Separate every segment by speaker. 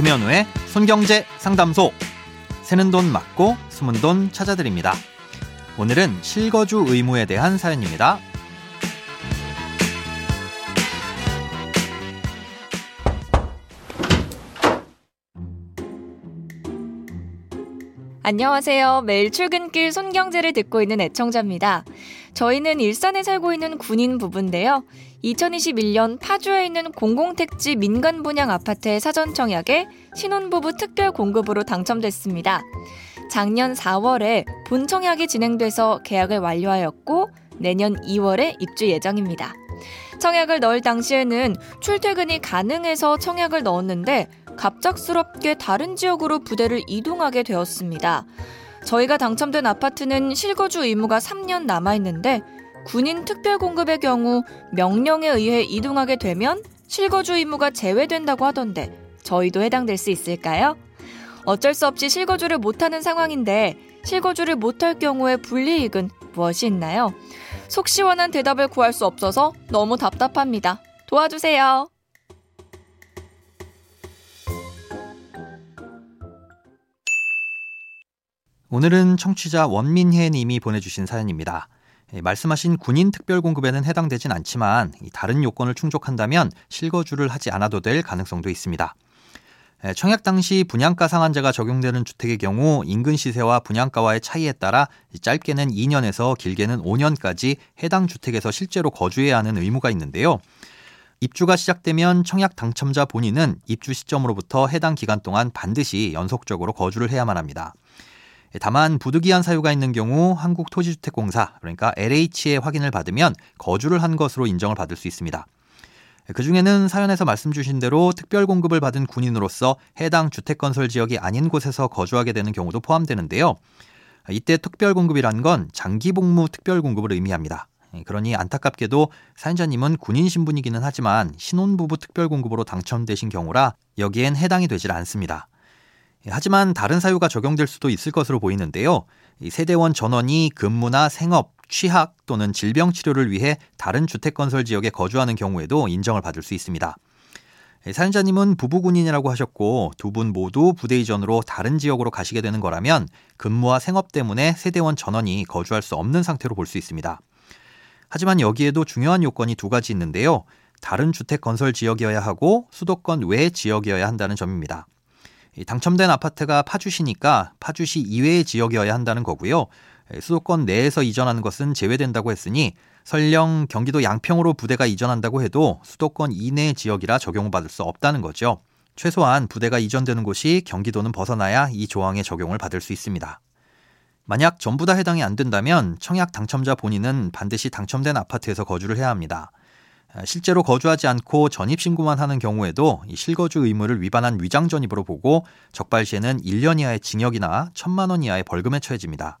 Speaker 1: 김현우의 손경제 상담소. 새는 돈 맞고 숨은 돈 찾아드립니다. 오늘은 실거주 의무에 대한 사연입니다.
Speaker 2: 안녕하세요. 매일 출근길 손경제를 듣고 있는 애청자입니다. 저희는 일산에 살고 있는 군인 부부인데요. 2021년 파주에 있는 공공택지 민간 분양 아파트의 사전 청약에 신혼부부 특별 공급으로 당첨됐습니다. 작년 4월에 본 청약이 진행돼서 계약을 완료하였고 내년 2월에 입주 예정입니다. 청약을 넣을 당시에는 출퇴근이 가능해서 청약을 넣었는데 갑작스럽게 다른 지역으로 부대를 이동하게 되었습니다. 저희가 당첨된 아파트는 실거주 의무가 3년 남아있는데 군인 특별공급의 경우 명령에 의해 이동하게 되면 실거주 의무가 제외된다고 하던데 저희도 해당될 수 있을까요? 어쩔 수 없이 실거주를 못하는 상황인데 실거주를 못할 경우의 불이익은 무엇이 있나요? 속 시원한 대답을 구할 수 없어서 너무 답답합니다. 도와주세요.
Speaker 1: 오늘은 청취자 원민혜 님이 보내주신 사연입니다. 예, 말씀하신 군인 특별공급에는 해당되진 않지만 다른 요건을 충족한다면 실거주를 하지 않아도 될 가능성도 있습니다. 예, 청약 당시 분양가 상한제가 적용되는 주택의 경우 인근 시세와 분양가와의 차이에 따라 짧게는 2년에서 길게는 5년까지 해당 주택에서 실제로 거주해야 하는 의무가 있는데요. 입주가 시작되면 청약 당첨자 본인은 입주 시점으로부터 해당 기간 동안 반드시 연속적으로 거주를 해야만 합니다. 다만 부득이한 사유가 있는 경우 한국토지주택공사 그러니까 LH의 확인을 받으면 거주를 한 것으로 인정을 받을 수 있습니다. 그 중에는 사연에서 말씀 주신 대로 특별 공급을 받은 군인으로서 해당 주택 건설 지역이 아닌 곳에서 거주하게 되는 경우도 포함되는데요. 이때 특별 공급이란 건 장기 복무 특별 공급을 의미합니다. 그러니 안타깝게도 사연자님은 군인 신분이기는 하지만 신혼부부 특별 공급으로 당첨되신 경우라 여기엔 해당이 되질 않습니다. 예, 하지만 다른 사유가 적용될 수도 있을 것으로 보이는데요. 세대원 전원이 근무나 생업, 취학 또는 질병 치료를 위해 다른 주택 건설 지역에 거주하는 경우에도 인정을 받을 수 있습니다. 예, 사연자님은 부부군인이라고 하셨고 두 분 모두 부대 이전으로 다른 지역으로 가시게 되는 거라면 근무와 생업 때문에 세대원 전원이 거주할 수 없는 상태로 볼 수 있습니다. 하지만 여기에도 중요한 요건이 두 가지 있는데요. 다른 주택 건설 지역이어야 하고 수도권 외 지역이어야 한다는 점입니다. 당첨된 아파트가 파주시니까 파주시 이외의 지역이어야 한다는 거고요. 수도권 내에서 이전하는 것은 제외된다고 했으니 설령 경기도 양평으로 부대가 이전한다고 해도 수도권 이내 지역이라 적용받을 수 없다는 거죠. 최소한 부대가 이전되는 곳이 경기도는 벗어나야 이 조항의 적용을 받을 수 있습니다. 만약 전부 다 해당이 안 된다면 청약 당첨자 본인은 반드시 당첨된 아파트에서 거주를 해야 합니다. 실제로 거주하지 않고 전입신고만 하는 경우에도 실거주 의무를 위반한 위장 전입으로 보고 적발 시에는 1년 이하의 징역이나 1천만 원 이하의 벌금에 처해집니다.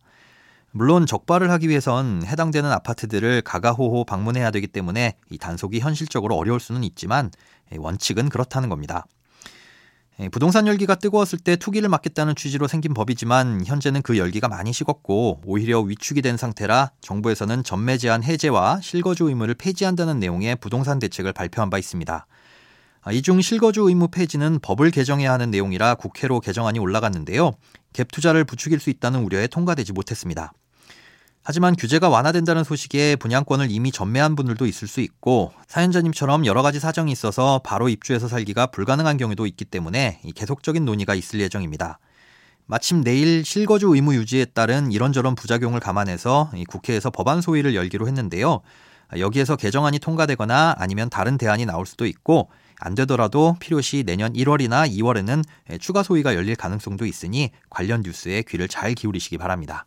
Speaker 1: 물론 적발을 하기 위해선 해당되는 아파트들을 가가호호 방문해야 되기 때문에 이 단속이 현실적으로 어려울 수는 있지만 원칙은 그렇다는 겁니다. 예, 부동산 열기가 뜨거웠을 때 투기를 막겠다는 취지로 생긴 법이지만 현재는 그 열기가 많이 식었고 오히려 위축이 된 상태라 정부에서는 전매 제한 해제와 실거주 의무를 폐지한다는 내용의 부동산 대책을 발표한 바 있습니다. 아, 이중 실거주 의무 폐지는 법을 개정해야 하는 내용이라 국회로 개정안이 올라갔는데요. 갭 투자를 부추길 수 있다는 우려에 통과되지 못했습니다. 하지만 규제가 완화된다는 소식에 분양권을 이미 전매한 분들도 있을 수 있고 사연자님처럼 여러 가지 사정이 있어서 바로 입주해서 살기가 불가능한 경우도 있기 때문에 계속적인 논의가 있을 예정입니다. 마침 내일 실거주 의무 유지에 따른 이런저런 부작용을 감안해서 국회에서 법안 소위를 열기로 했는데요. 여기에서 개정안이 통과되거나 아니면 다른 대안이 나올 수도 있고 안 되더라도 필요시 내년 1월이나 2월에는 추가 소위가 열릴 가능성도 있으니 관련 뉴스에 귀를 잘 기울이시기 바랍니다.